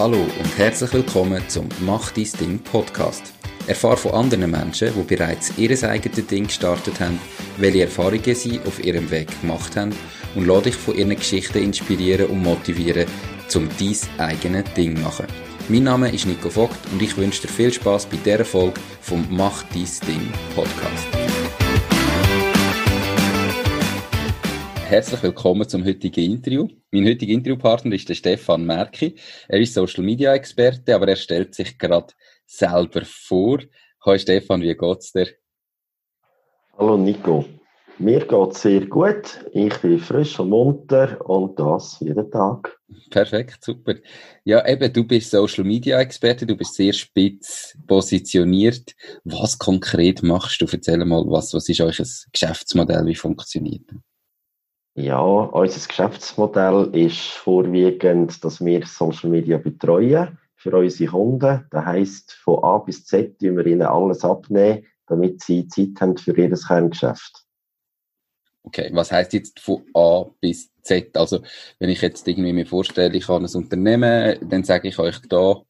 Hallo und herzlich willkommen zum Mach dein Ding Podcast. Erfahre von anderen Menschen, die bereits ihr eigenes Ding gestartet haben, welche Erfahrungen sie auf ihrem Weg gemacht haben und lade dich von ihren Geschichten inspirieren und motivieren, zum dein eigenes Ding zu machen. Mein Name ist Nico Vogt und ich wünsche dir viel Spaß bei dieser Folge vom Mach dein Ding Podcast. Herzlich willkommen zum heutigen Interview. Mein heutiger Interviewpartner ist der Stefan Merki. Er ist Social Media Experte, aber er stellt sich gerade selber vor. Hallo Stefan, wie geht's dir? Hallo Nico. Mir geht's sehr gut. Ich bin frisch und munter und das jeden Tag. Perfekt, super. Ja, eben, du bist Social Media Experte, du bist sehr spitz positioniert. Was konkret machst du? Erzähl mal, was, was ist euch ein Geschäftsmodell, wie funktioniert das? Ja, unser Geschäftsmodell ist vorwiegend, dass wir Social Media betreuen für unsere Kunden. Das heisst, von A bis Z tun wir ihnen alles abnehmen, damit sie Zeit haben für ihr Kerngeschäft. Okay, was heißt jetzt von A bis Z? Also, wenn ich jetzt irgendwie mir vorstelle, ich habe ein Unternehmen, dann sage ich euch da,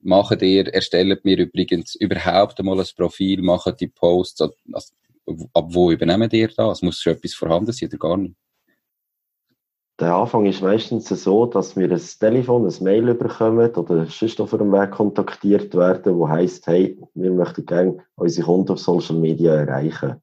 macht ihr, erstellt mir übrigens überhaupt einmal ein Profil, macht die Posts, also, ab wo übernehmen ihr da? Es muss schon etwas vorhanden sein oder gar nicht? Der Anfang ist meistens so, dass wir ein Telefon, ein Mail bekommen oder sonst auf einem Weg kontaktiert werden, wo heißt, hey, wir möchten gerne unsere Kunden auf Social Media erreichen.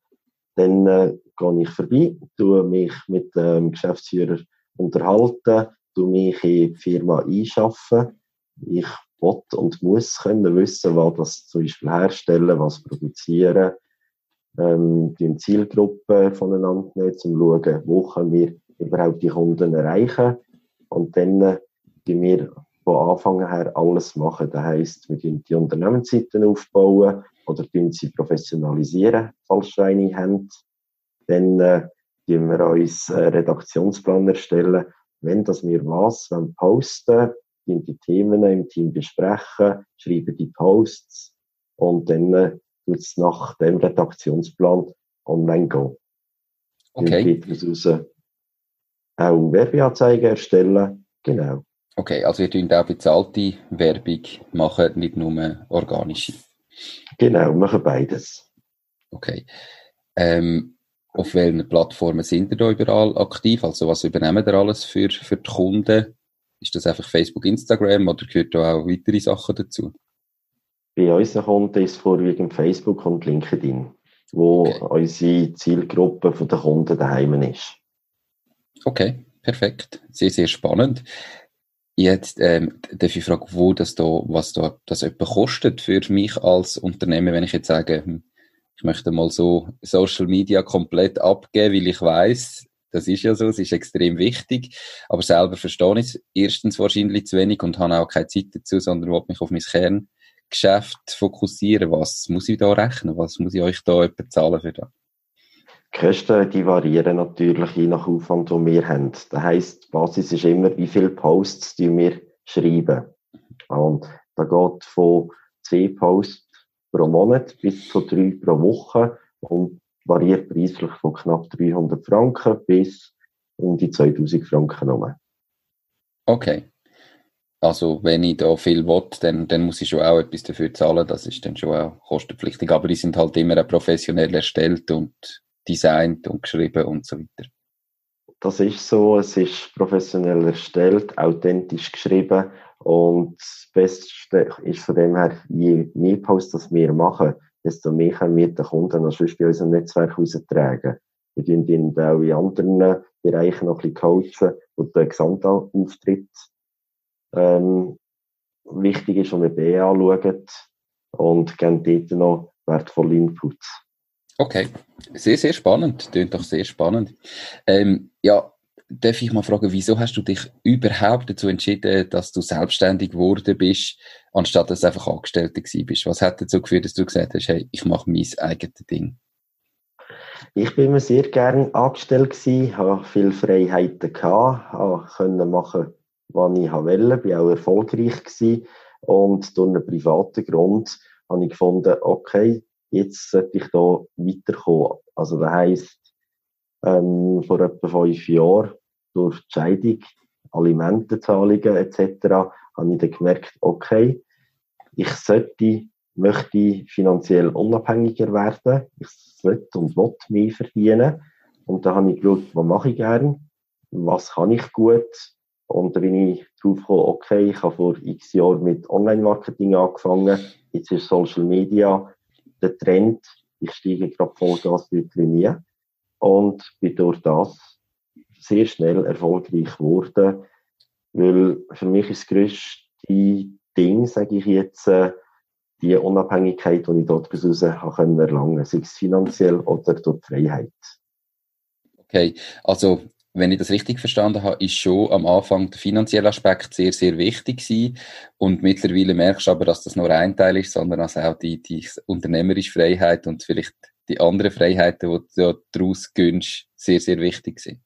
Dann äh, gehe ich vorbei, tue mich mit dem Geschäftsführer unterhalten, tue mich in die Firma einschaffen. Ich will und muss können wissen, was das zum Beispiel herstellen, was produzieren, ähm, die Zielgruppe voneinander nehmen, um zu schauen, wo können wir überhaupt die Kunden erreichen. Und dann äh, wir von Anfang her alles machen. Das heisst, wir tun die Unternehmensseiten aufbauen oder sie professionalisieren, falls sie eine haben. Dann äh, wir uns einen Redaktionsplan erstellen, wenn das wir was wenn posten, die Themen im Team besprechen, schreiben die Posts und dann äh, tut es nach dem Redaktionsplan online gehen. Okay. Dann geht es raus, auch Werbeanzeigen erstellen. Genau. Okay, also ihr tun auch bezahlte Werbung machen, nicht nur organische. Genau, machen beides. Okay. Ähm, auf welchen Plattformen sind ihr da überall aktiv? Also was übernehmen ihr alles für, für die Kunden? Ist das einfach Facebook, Instagram oder gehört da auch weitere Sachen dazu? Bei unseren Kunden ist vorwiegend Facebook und LinkedIn, wo okay. unsere Zielgruppe der Kunden daheim ist. Okay, perfekt. Sehr, sehr spannend. Jetzt ähm, darf ich fragen, wo das da, was da das etwa kostet für mich als Unternehmen, wenn ich jetzt sage, hm, ich möchte mal so Social Media komplett abgeben, weil ich weiß, das ist ja so, es ist extrem wichtig, aber selber verstehe ich es erstens wahrscheinlich zu wenig und habe auch keine Zeit dazu, sondern will mich auf mein Kerngeschäft fokussieren. Was muss ich da rechnen? Was muss ich euch da etwa zahlen für das? Die Kosten die variieren natürlich je nach Aufwand, den wir haben. Das heisst, die Basis ist immer, wie viele Posts die wir schreiben. Und da geht von zwei Posts pro Monat bis zu drei pro Woche und variiert preislich von knapp 300 Franken bis um die 2000 Franken herum. Okay. Also, wenn ich da viel will, dann, dann muss ich schon auch etwas dafür zahlen. Das ist dann schon auch kostenpflichtig. Aber die sind halt immer professionell erstellt und designt und geschrieben und so weiter. Das ist so, es ist professionell erstellt, authentisch geschrieben und das Beste ist von dem her, je mehr Posts das wir machen, desto mehr können wir den Kunden noch sonst bei unserem Netzwerk austragen. Wir tun ihn auch in anderen Bereichen noch ein bisschen coachen, wo der Gesamtauftritt ähm, wichtig ist und wir B anschauen und geben dort noch wertvolle Inputs. Okay, sehr, sehr spannend. Tönt doch sehr spannend. Ähm, ja, darf ich mal fragen, wieso hast du dich überhaupt dazu entschieden, dass du selbstständig geworden bist, anstatt dass du einfach Angestellter gewesen bist? Was hat dazu geführt, dass du gesagt hast, hey, ich mache mein eigenes Ding? Ich bin immer sehr gerne angestellt gewesen, habe viele Freiheiten gehabt, konnte machen, was ich wollte, bin auch erfolgreich gewesen und durch einen privaten Grund habe ich gefunden, okay, jetzt sollte ich da weiterkommen. Also das heisst, ähm, vor etwa fünf Jahren durch die Scheidung, Alimentenzahlungen etc. habe ich dann gemerkt, okay, ich sollte, möchte finanziell unabhängiger werden. Ich sollte und will mehr verdienen. Und da habe ich geschaut, was mache ich gern? Was kann ich gut? Und da bin ich drauf gekommen, okay, ich habe vor x Jahren mit Online-Marketing angefangen. Jetzt ist Social Media der Trend. Ich steige gerade Vollgas in die Linie. Und bin durch das sehr schnell erfolgreich geworden. Weil für mich ist das größte Ding, sage ich jetzt, äh, die Unabhängigkeit, die ich dort heraus erlangen konnte, sei es finanziell oder durch die Freiheit. Okay, also wenn ich das richtig verstanden habe, ist schon am Anfang der finanzielle Aspekt sehr, sehr wichtig gewesen. Und mittlerweile merkst du aber, dass das nur ein Teil ist, sondern also auch die, die unternehmerische Freiheit und vielleicht die anderen Freiheiten, die du daraus gönnst, sehr, sehr wichtig sind.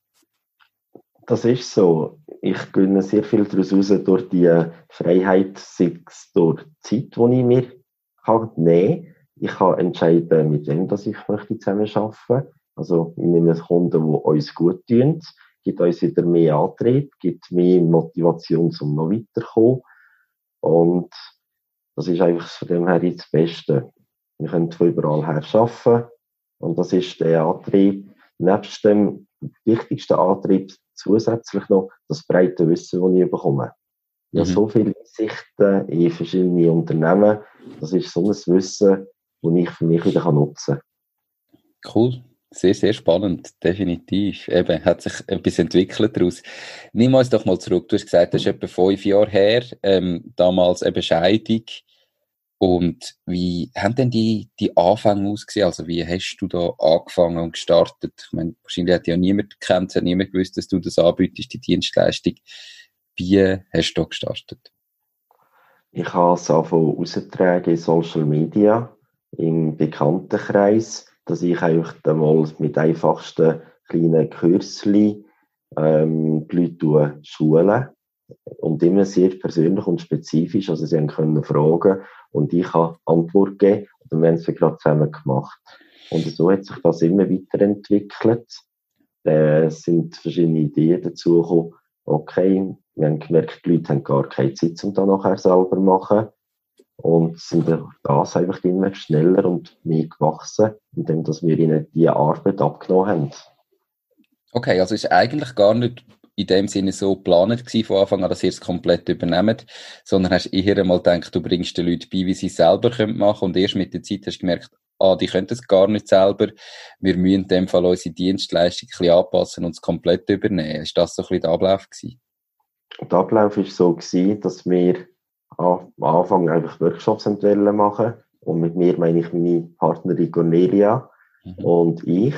Das ist so. Ich gönne sehr viel daraus raus durch die Freiheit, sei es durch die Zeit, die ich mir kann nehmen kann. Ich kann entscheiden, mit wem dass ich möchte zusammen arbeiten möchte also, wir nehmen Kunden, die uns gut tun, gibt uns wieder mehr Antrieb, gibt mehr Motivation, um noch weiterzukommen. Und das ist einfach von dem her das Beste. Wir können von überall her arbeiten. Und das ist der Antrieb. Nebst dem wichtigsten Antrieb zusätzlich noch das breite Wissen, das ich bekomme. Ich mhm. habe so viele Sichten in verschiedene Unternehmen. Das ist so ein Wissen, das ich für mich wieder nutzen kann. Cool. Sehr, sehr spannend, definitiv. Eben, hat sich etwas entwickelt daraus. Nimm uns doch mal zurück. Du hast gesagt, das ist etwa fünf Jahre her, ähm, damals eine Bescheidung. Und wie haben denn die, die Anfänge ausgesehen? Also, wie hast du da angefangen und gestartet? Ich meine, wahrscheinlich hat ja niemand gekannt, hat niemand gewusst, dass du das anbietest, die Dienstleistung. Wie hast du da gestartet? Ich habe es angefangen austragen in Social Media, im Bekanntenkreis dass ich eigentlich einmal mit einfachsten kleinen Kürzli ähm, die Leute schulen und immer sehr persönlich und spezifisch, also sie können fragen und ich habe Antwort gegeben und wir haben es gerade zusammen gemacht. Und so hat sich das immer weiterentwickelt. Äh, es sind verschiedene Ideen dazu gekommen. Okay, wir haben gemerkt, die Leute haben gar keine Zeit, um das nachher selber zu machen und sind das einfach immer schneller und mehr gewachsen, indem dass wir ihnen diese Arbeit abgenommen haben. Okay, also ist eigentlich gar nicht in dem Sinne so geplant gewesen von Anfang an, dass ihr es komplett übernehmt, sondern hast eher einmal gedacht, du bringst den Leuten bei, wie sie es selber können machen und erst mit der Zeit hast du gemerkt, ah, die können es gar nicht selber, wir müssen in dem Fall unsere Dienstleistung ein bisschen anpassen und es komplett übernehmen. Ist das so ein bisschen der Ablauf gewesen? Der Ablauf war so gewesen, dass wir am Anfang einfach Workshops machen und mit mir meine ich meine Partnerin Cornelia mhm. und ich.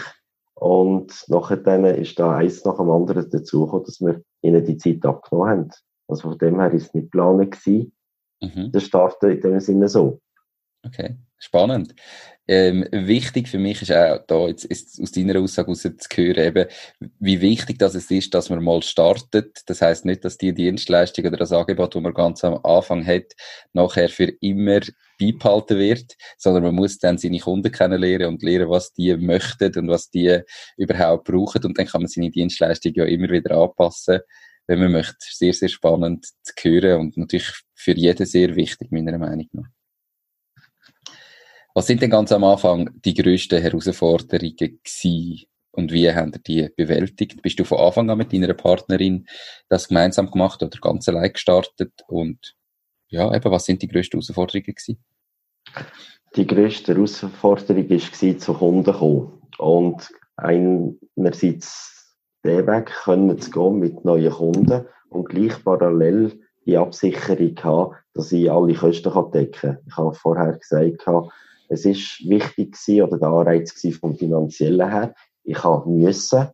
Und nachher ist da eins nach dem anderen dazugekommen, dass wir ihnen die Zeit abgenommen haben. Also von dem her ist es nicht geplant gewesen. Mhm. Der Start in dem Sinne so. Okay, spannend. Ähm, wichtig für mich ist auch da jetzt ist aus deiner Aussage heraus zu hören, eben, wie wichtig das ist, dass man mal startet. Das heißt nicht, dass die Dienstleistung oder das Angebot, das man ganz am Anfang hat, nachher für immer beibehalten wird, sondern man muss dann seine Kunden kennenlernen und lernen, was die möchten und was die überhaupt brauchen. Und dann kann man seine Dienstleistung ja immer wieder anpassen, wenn man möchte. Sehr, sehr spannend zu hören und natürlich für jeden sehr wichtig, meiner Meinung nach. Was sind denn ganz am Anfang die grössten Herausforderungen gewesen? Und wie haben ihr die bewältigt? Bist du von Anfang an mit deiner Partnerin das gemeinsam gemacht oder ganz allein gestartet? Und ja, eben, was sind die grössten Herausforderungen gewesen? Die grösste Herausforderung war, zu Kunden kommen. Und einerseits den Weg können zu gehen mit neuen Kunden und gleich parallel die Absicherung haben, dass ich alle Kosten decken kann. Ich habe vorher gesagt, es ist wichtig gewesen, oder der Anreiz gewesen vom finanziellen her. Ich müssen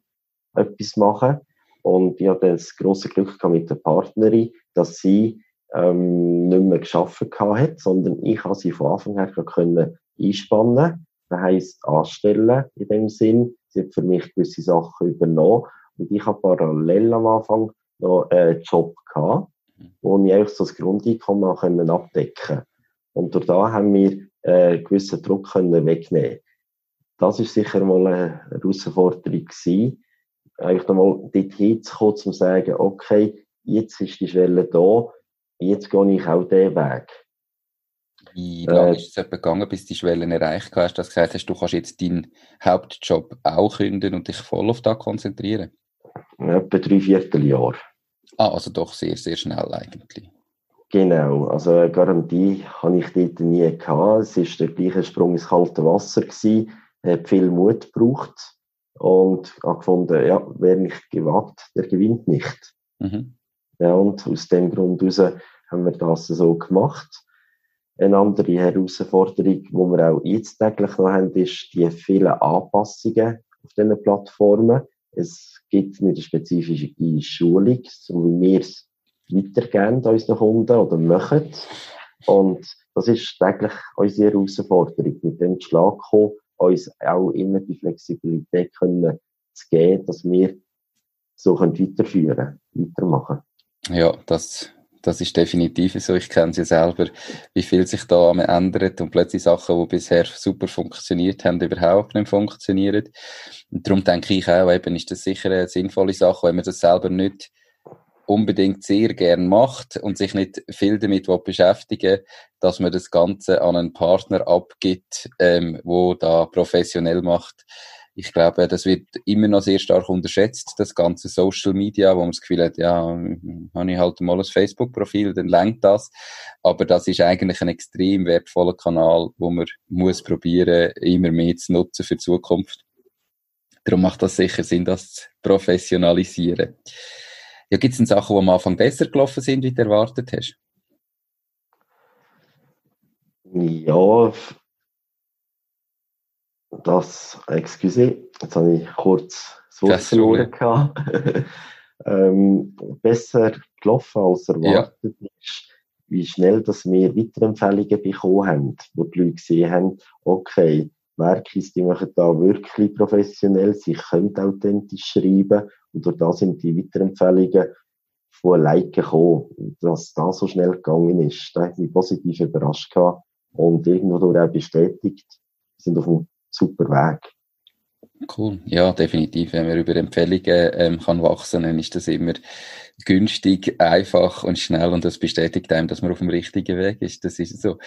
etwas machen. Und ich hatte das grosse Glück gehabt mit der Partnerin, dass sie ähm, nicht mehr geschaffen hat, sondern ich habe sie von Anfang her können einspannen. Das heisst, anstellen in dem Sinn. Sie hat für mich gewisse Sachen übernommen. Und ich habe parallel am Anfang noch einen Job gehabt, wo ich eigentlich so das Grundeinkommen abdecken konnte. Und durch da haben wir äh, gewissen Druck können wegnehmen Das ist sicher mal eine Herausforderung gewesen, eigentlich nochmal dort hinzukommen, um zu sagen, okay, jetzt ist die Schwelle da, jetzt gehe ich auch diesen Weg. Wie lange äh, ist es gegangen, bis die Schwellen erreicht hast, dass du gesagt hast, du kannst jetzt deinen Hauptjob auch künden und dich voll auf das konzentrieren? Etwa drei Vierteljahr. Ah, also doch sehr, sehr schnell eigentlich. Genau, also eine Garantie habe ich dort nie gehabt. Es war der gleiche Sprung ins kalte Wasser gewesen, hat viel Mut gebraucht und habe gefunden, ja, wer nicht gewagt, der gewinnt nicht. Mhm. Ja, und aus dem Grund heraus haben wir das so gemacht. Eine andere Herausforderung, die wir auch jetzt täglich noch haben, ist die vielen Anpassungen auf diesen Plattformen. Es gibt nicht eine spezifische Schulung, so wie wir es weitergeben an unseren Kunden oder machen. Und das ist täglich unsere Herausforderung, mit dem Schlag kommen, uns auch immer die Flexibilität können zu geben, dass wir so weiterführen, weitermachen. Ja, das, das ist definitiv so. Ich kenne es ja selber, wie viel sich da ändert und plötzlich Sachen, die bisher super funktioniert haben, überhaupt nicht funktionieren. Und darum denke ich auch, eben ist das sicher eine sinnvolle Sache, wenn man das selber nicht unbedingt sehr gern macht und sich nicht viel damit beschäftigen dass man das Ganze an einen Partner abgibt, ähm, wo da professionell macht. Ich glaube, das wird immer noch sehr stark unterschätzt, das ganze Social Media, wo man das Gefühl hat, ja, habe ich halt mal ein Facebook-Profil, dann lenkt das. Aber das ist eigentlich ein extrem wertvoller Kanal, wo man muss probieren, immer mehr zu nutzen für die Zukunft. Darum macht das sicher Sinn, das zu professionalisieren. Ja, gibt es denn Sachen, die am Anfang besser gelaufen sind, wie du erwartet hast? Ja, das, excuse, jetzt habe ich kurz das Wort verloren. ähm, besser gelaufen als erwartet ja. ist, wie schnell dass wir Weiterempfehlungen bekommen haben, wo die Leute gesehen haben, okay, Werkis, die machen da wirklich professionell, sie können authentisch schreiben und durch das sind die Weiterempfehlungen von Like gekommen. Dass das so schnell gegangen ist, da hat mich positiv überrascht gehabt und irgendwo durch auch bestätigt, wir sind auf einem super Weg. Cool, ja, definitiv. Wenn man über Empfehlungen ähm, kann wachsen, dann ist das immer günstig, einfach und schnell und das bestätigt einem, dass man auf dem richtigen Weg ist. Das ist so.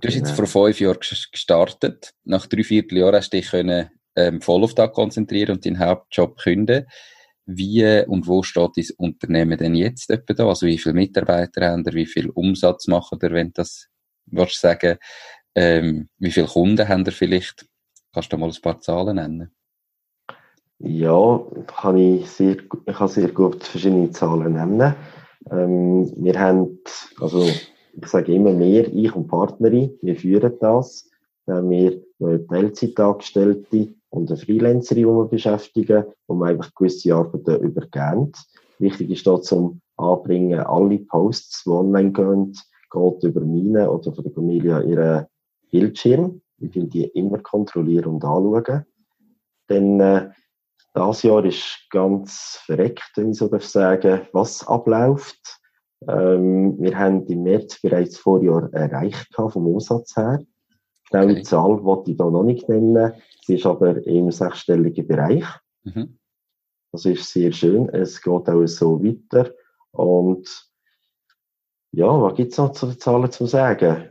Du hast jetzt vor fünf Jahren gestartet. Nach drei Vierteljahren hast du dich können, ähm, voll auf das konzentrieren und deinen Hauptjob künden. Wie und wo steht dein Unternehmen denn jetzt etwa da? Also wie viele Mitarbeiter haben ihr, wie viel Umsatz machen ihr, wenn das, willst du sagen, ähm, wie viele Kunden haben ihr vielleicht? Kannst du mal ein paar Zahlen nennen? Ja, kann ich, sehr, ich kann sehr gut verschiedene Zahlen nennen. Ähm, wir haben, also ich sage immer mehr, ich und Partnerin, wir führen das. Dann haben wir eine Teilzeitangestellte und eine Freelancerin, die wir beschäftigen, wo wir einfach gewisse Arbeiten übergeben. Wichtig ist da zum Anbringen, alle Posts, die online gehen, geht über meine oder von der Familie ihren Bildschirm. Ich will die immer kontrollieren und anschauen. Denn äh, das Jahr ist ganz verreckt, wenn ich so darf sagen, was abläuft. Ähm, wir haben im März bereits Vorjahr erreicht vom Umsatz her. Genaue okay. Zahl wollte ich da noch nicht nennen. Sie ist aber im sechsstelligen Bereich. Mhm. Das ist sehr schön. Es geht auch so weiter. Und ja, was gibt es noch zu den Zahlen zu sagen?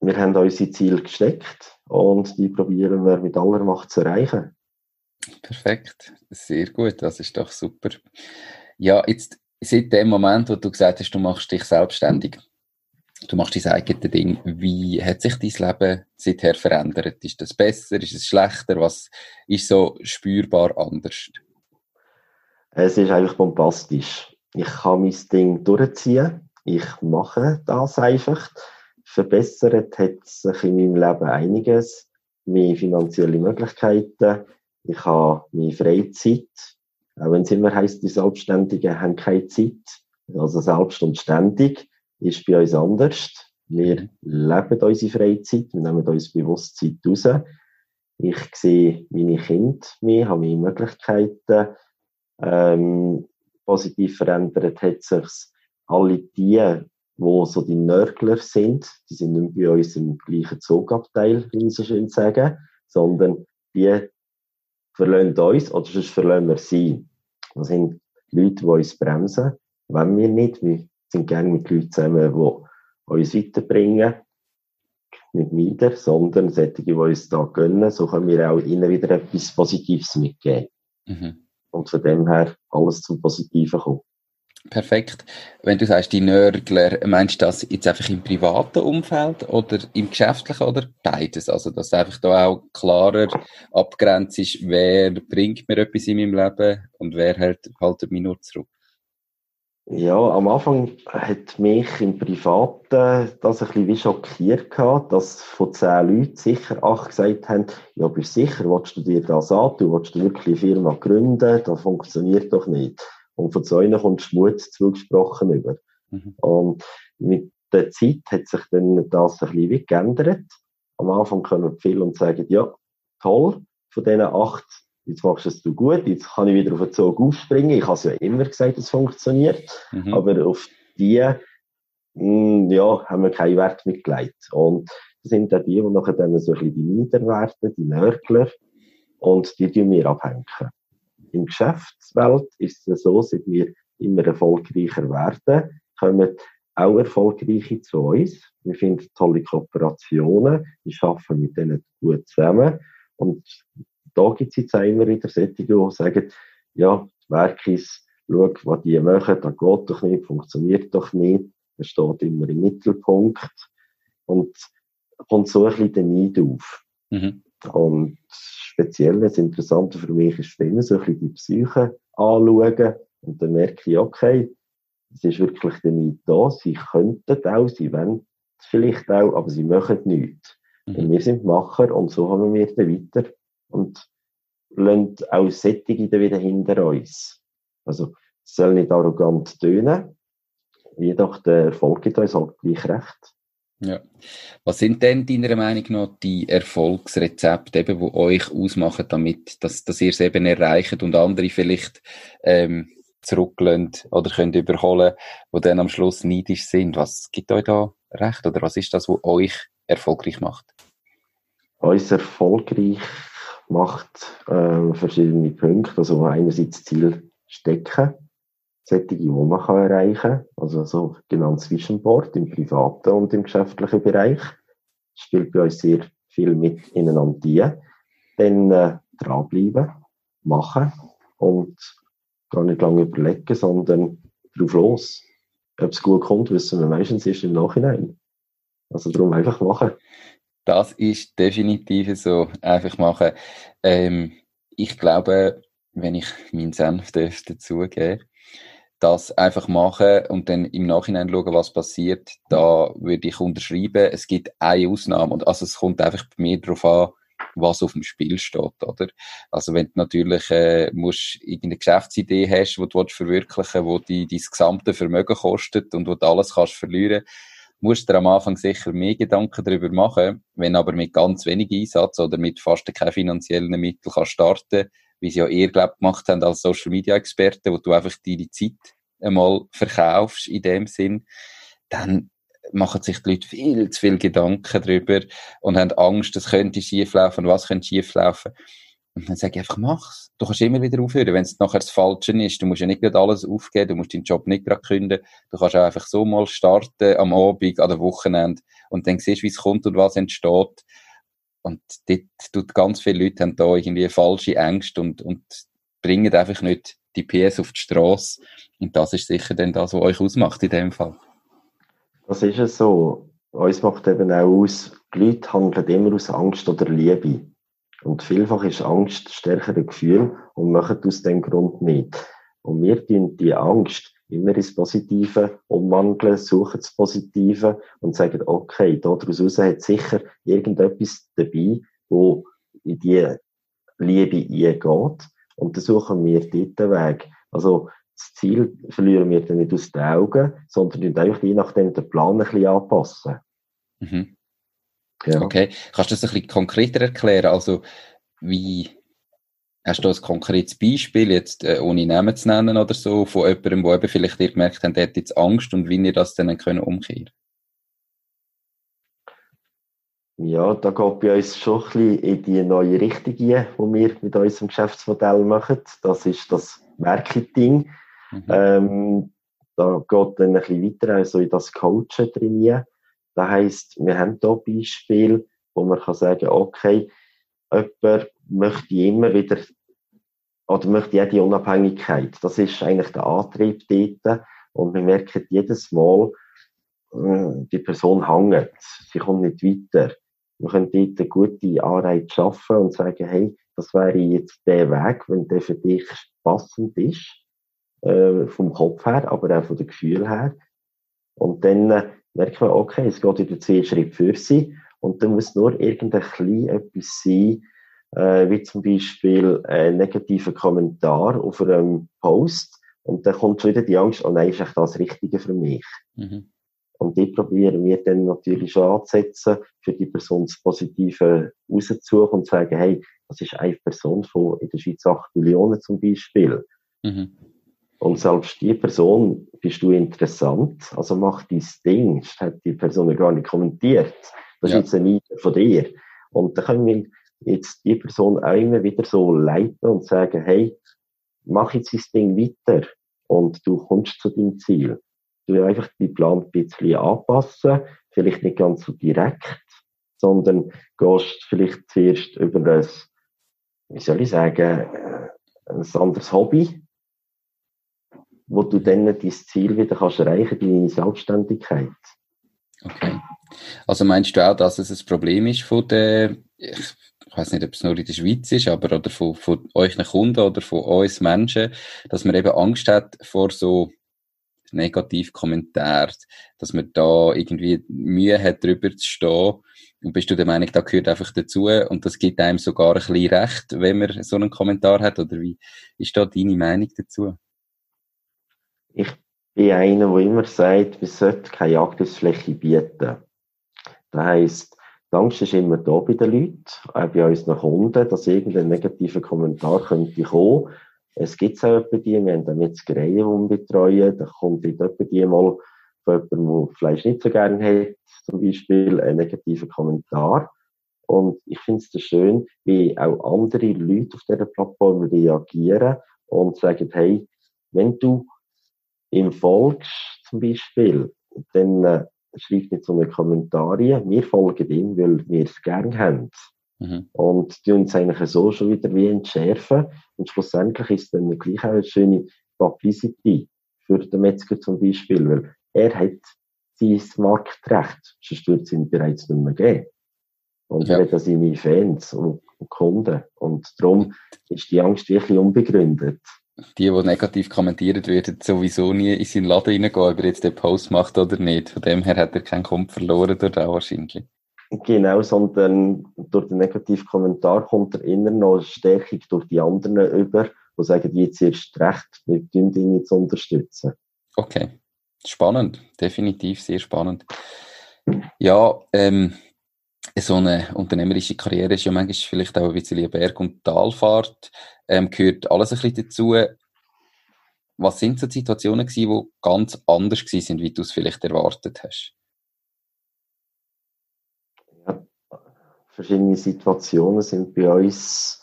Wir haben unsere Ziele gesteckt und die probieren wir mit aller Macht zu erreichen. Perfekt, sehr gut, das ist doch super. Ja, jetzt seit dem Moment, wo du gesagt hast, du machst dich selbstständig, du machst dein eigenes Ding, wie hat sich dein Leben seither verändert? Ist das besser, ist es schlechter? Was ist so spürbar anders? Es ist eigentlich bombastisch. Ich kann mein Ding durchziehen. Ich mache das einfach. Verbessert hat sich in meinem Leben einiges. Mehr finanzielle Möglichkeiten. Ich habe meine Freizeit. Auch wenn es immer heisst, die Selbstständigen haben keine Zeit. Also selbst und ständig ist bei uns anders. Wir leben unsere Freizeit, wir nehmen uns bewusst Zeit raus. Ich sehe meine Kinder mehr, habe meine Möglichkeiten. Ähm, positiv verändert hat sich alle die, wo so die Nörgler sind, die sind nicht bei uns im gleichen Zugabteil, wie ich so schön sagen, sondern die verlassen uns oder sonst verlassen wir sie. Das sind Leute, die uns bremsen, wenn wir nicht, wie sind gerne mit Leuten zusammen, die uns weiterbringen. Nicht nieder, sondern solche, die uns da gönnen. So können wir auch ihnen wieder etwas Positives mitgeben. Mhm. Und von dem her alles zum Positiven kommen. Perfekt. Wenn du sagst, die Nörgler, meinst du das jetzt einfach im privaten Umfeld oder im geschäftlichen oder beides? Also, dass einfach da auch klarer abgrenzt ist, wer bringt mir etwas in meinem Leben und wer hält, haltet mich nur zurück? Ja, am Anfang hat mich im Privaten das ein bisschen wie schockiert gehabt, dass von zehn Leuten sicher acht gesagt haben, ja, bist du sicher, willst du dir das antun, willst du wirklich eine Firma gründen, das funktioniert doch nicht. Und von zwei kommt Mut zugesprochen über. Mhm. Und mit der Zeit hat sich dann das ein bisschen geändert. Am Anfang kommen viele und sagen, ja, toll, von diesen acht, jetzt machst du es du gut, jetzt kann ich wieder auf den Zug aufspringen. Ich habe es ja immer gesagt, es funktioniert. Mhm. Aber auf die, hm, ja, haben wir keinen Wert mitgelegt. Und das sind dann die, die nachher dann so ein bisschen die Niederwerten, die Nörgler, und die tun wir abhängen in Geschäftswelt ist es so, dass wir immer erfolgreicher werden, kommen auch Erfolgreiche zu uns. Wir finden tolle Kooperationen, wir arbeiten mit denen gut zusammen. Und da gibt es jetzt immer wieder solche, die sagen, ja, Werkis, schau, was die machen, das geht doch nicht, funktioniert doch nicht, das steht immer im Mittelpunkt. Und kommt so ein bisschen der Neid auf. Mhm. Und speziell, das Interessante für mich ist immer so ein bisschen die Psyche anschauen und dann merke ich, okay, es ist wirklich Neid da, sie könnten auch, sie wollen vielleicht auch, aber sie machen nichts. Mhm. Und wir sind Macher und so haben wir dann weiter und lassen auch Sättige dann wieder hinter uns. Also, es soll nicht arrogant tönen, jedoch der Erfolg gibt uns halt gleich recht. Ja. Was sind denn deiner Meinung nach die Erfolgsrezepte, eben, die euch ausmachen, damit, dass, dass ihr es eben erreicht und andere vielleicht ähm, zurücklehnt oder könnt überholen, wo dann am Schluss neidisch sind? Was gibt euch da recht oder was ist das, was euch erfolgreich macht? Uns erfolgreich macht äh, verschiedene Punkte. Also einerseits Ziel stecken, solche, die man erreichen kann. Also so genannt Zwischenboard im privaten und im geschäftlichen Bereich. Das spielt bei uns sehr viel mit ineinander. Dann äh, dranbleiben, machen und gar nicht lange überlegen, sondern drauf los. Ob es gut kommt, wissen wir meistens erst im Nachhinein. Also darum einfach machen. Das ist definitiv so. Einfach machen. Ähm, ich glaube, wenn ich meinen Senf dazugebe, das einfach machen und dann im Nachhinein schauen, was passiert, da würde ich unterschreiben. Es gibt eine Ausnahme und also es kommt einfach bei mir darauf an, was auf dem Spiel steht, oder? Also wenn du natürlich äh, musst irgendeine Geschäftsidee hast, die du verwirklichen willst, die dein gesamte Vermögen kostet und wo du alles kannst verlieren, musst du am Anfang sicher mehr Gedanken darüber machen. Wenn aber mit ganz wenig Einsatz oder mit fast keinen finanziellen Mitteln kannst starten, wie sie ja ihr glaubt gemacht haben als Social Media Experten, wo du einfach deine Zeit einmal verkaufst in dem Sinn, dann machen sich die Leute viel zu viel Gedanken darüber und haben Angst, es könnte schieflaufen, was könnte schieflaufen. Und dann sage ich einfach, mach's. Du kannst immer wieder aufhören, wenn es nachher das Falsche ist. Du musst ja nicht gerade alles aufgeben, du musst deinen Job nicht gerade kündigen. Du kannst auch einfach so mal starten, am Abend, an der Wochenende, und dann siehst, wie es kommt und was entsteht. Und dort tut ganz viele Leute haben da irgendwie falsche Ängste und, und bringen einfach nicht die PS auf die Straße. Und das ist sicher dann das, was euch ausmacht in dem Fall. Das ist es so. Uns macht eben auch aus, die Leute handeln immer aus Angst oder Liebe. Und vielfach ist Angst stärkere Gefühl und machen aus dem Grund nicht. Und wir tun die Angst immer ins Positive umwandeln, suchen das Positive und sagen, okay, daraus hat sicher irgendetwas dabei, wo in die Liebe eingeht. Und dann suchen wir dort den Weg. Also, das Ziel verlieren wir dann nicht aus den Augen, sondern einfach je nachdem den Plan ein bisschen anpassen. Mhm. Ja. Okay. Kannst du das ein bisschen konkreter erklären? Also, wie, Hast du ein konkretes Beispiel, jetzt äh, ohne Namen zu nennen oder so, von jemandem, der eben vielleicht ihr gemerkt hat, der hat jetzt Angst und wie ihr das dann können umkehren Ja, da geht bei uns schon ein bisschen in die neue Richtung ein, die wir mit unserem Geschäftsmodell machen. Das ist das Marketing. Mhm. Ähm, da geht dann ein bisschen weiter also in das Coachen drin. Das heisst, wir haben hier Beispiele, wo man kann sagen, okay, jemand möchte immer wieder, oder möchte jede Unabhängigkeit. Das ist eigentlich der Antrieb dort. Und wir merken jedes Mal, äh, die Person hängt. Sie kommt nicht weiter. Wir können dort eine gute Anreiz schaffen und sagen, hey, das wäre jetzt der Weg, wenn der für dich passend ist, äh, vom Kopf her, aber auch vom Gefühl her. Und dann äh, merkt man, okay, es geht über zwei Schritte für sie und dann muss nur irgendein klein etwas sein, äh, wie zum Beispiel ein negativer Kommentar auf einem Post und dann kommt wieder die Angst, oh nein, ist echt das Richtige für mich? Mhm. Und die probieren wir dann natürlich schon anzusetzen, für die Person das Positive rauszusuchen und zu sagen, hey, das ist eine Person von in der Schweiz 8 Millionen zum Beispiel. Mhm. Und selbst die Person bist du interessant, also mach dein Ding. Das hat die Person gar nicht kommentiert. Das ja. ist jetzt ein Eider von dir. Und da können wir jetzt die Person auch immer wieder so leiten und sagen, hey, mach jetzt dein Ding weiter und du kommst zu deinem Ziel. Du einfach deinen Plan ein bisschen anpassen, vielleicht nicht ganz so direkt, sondern gehst vielleicht zuerst über ein, wie soll ich sagen, äh, ein anderes Hobby, wo du dann dein Ziel wieder kannst erreichen, deine Selbstständigkeit. Okay. Also meinst du auch, dass es ein Problem ist von der, ich weiß nicht, ob es nur in der Schweiz ist, aber oder von, von euch Kunden oder von uns Menschen, dass man eben Angst hat vor so Negativkommentaren, dass man da irgendwie Mühe hat, drüber zu stehen. Und bist du der Meinung, da gehört einfach dazu und das gibt einem sogar ein bisschen recht, wenn man so einen Kommentar hat? Oder wie ist da deine Meinung dazu? Ich bin einer, der immer sagt, wir sollten keine Jagdfläche bieten. Das heisst, die Angst ist immer da bei den Leuten, auch bei unseren Kunden, dass irgendein negativer Kommentar könnte kommen. Es gibt auch etwa die, wir haben damit Metzgereien, die wir betreuen, da kommt etwa die mal von jemandem, der Fleisch nicht so gerne hat, zum Beispiel ein negativer Kommentar. Und ich finde es schön, wie auch andere Leute auf dieser Plattform reagieren und sagen, hey, wenn du ihm folgst, zum Beispiel, dann äh, schreibt nicht so eine Kommentare. Wir folgen ihm, weil wir es gerne haben. Mhm. Und die uns eigentlich so schon wieder wie entschärfen. Und schlussendlich ist es dann gleich auch eine schöne Publicity für den Metzger zum Beispiel, weil er hat sein Marktrecht, sonst würde es ihm bereits nicht mehr geben. Und ja. er hat auch seine Fans und, und Kunden. Und darum ist die Angst wirklich unbegründet die, die negativ kommentiert werden, sowieso nie in seinen Laden reingehen, ob er jetzt den Post macht oder nicht. Von dem her hat er keinen Kunden verloren durch da wahrscheinlich. Genau, sondern durch den negativen Kommentar kommt er immer noch Stärkung durch die anderen über, die sagen, jetzt erst recht, wir tun ihn zu unterstützen. Okay, spannend, definitiv sehr spannend. Ja, ähm, so eine unternehmerische Karriere ist ja manchmal vielleicht auch ein bisschen eine Berg- und Talfahrt. Ähm, gehört alles ein bisschen dazu. Was sind so Situationen gewesen, die ganz anders gewesen sind, wie du es vielleicht erwartet hast? Ja, verschiedene Situationen sind bei uns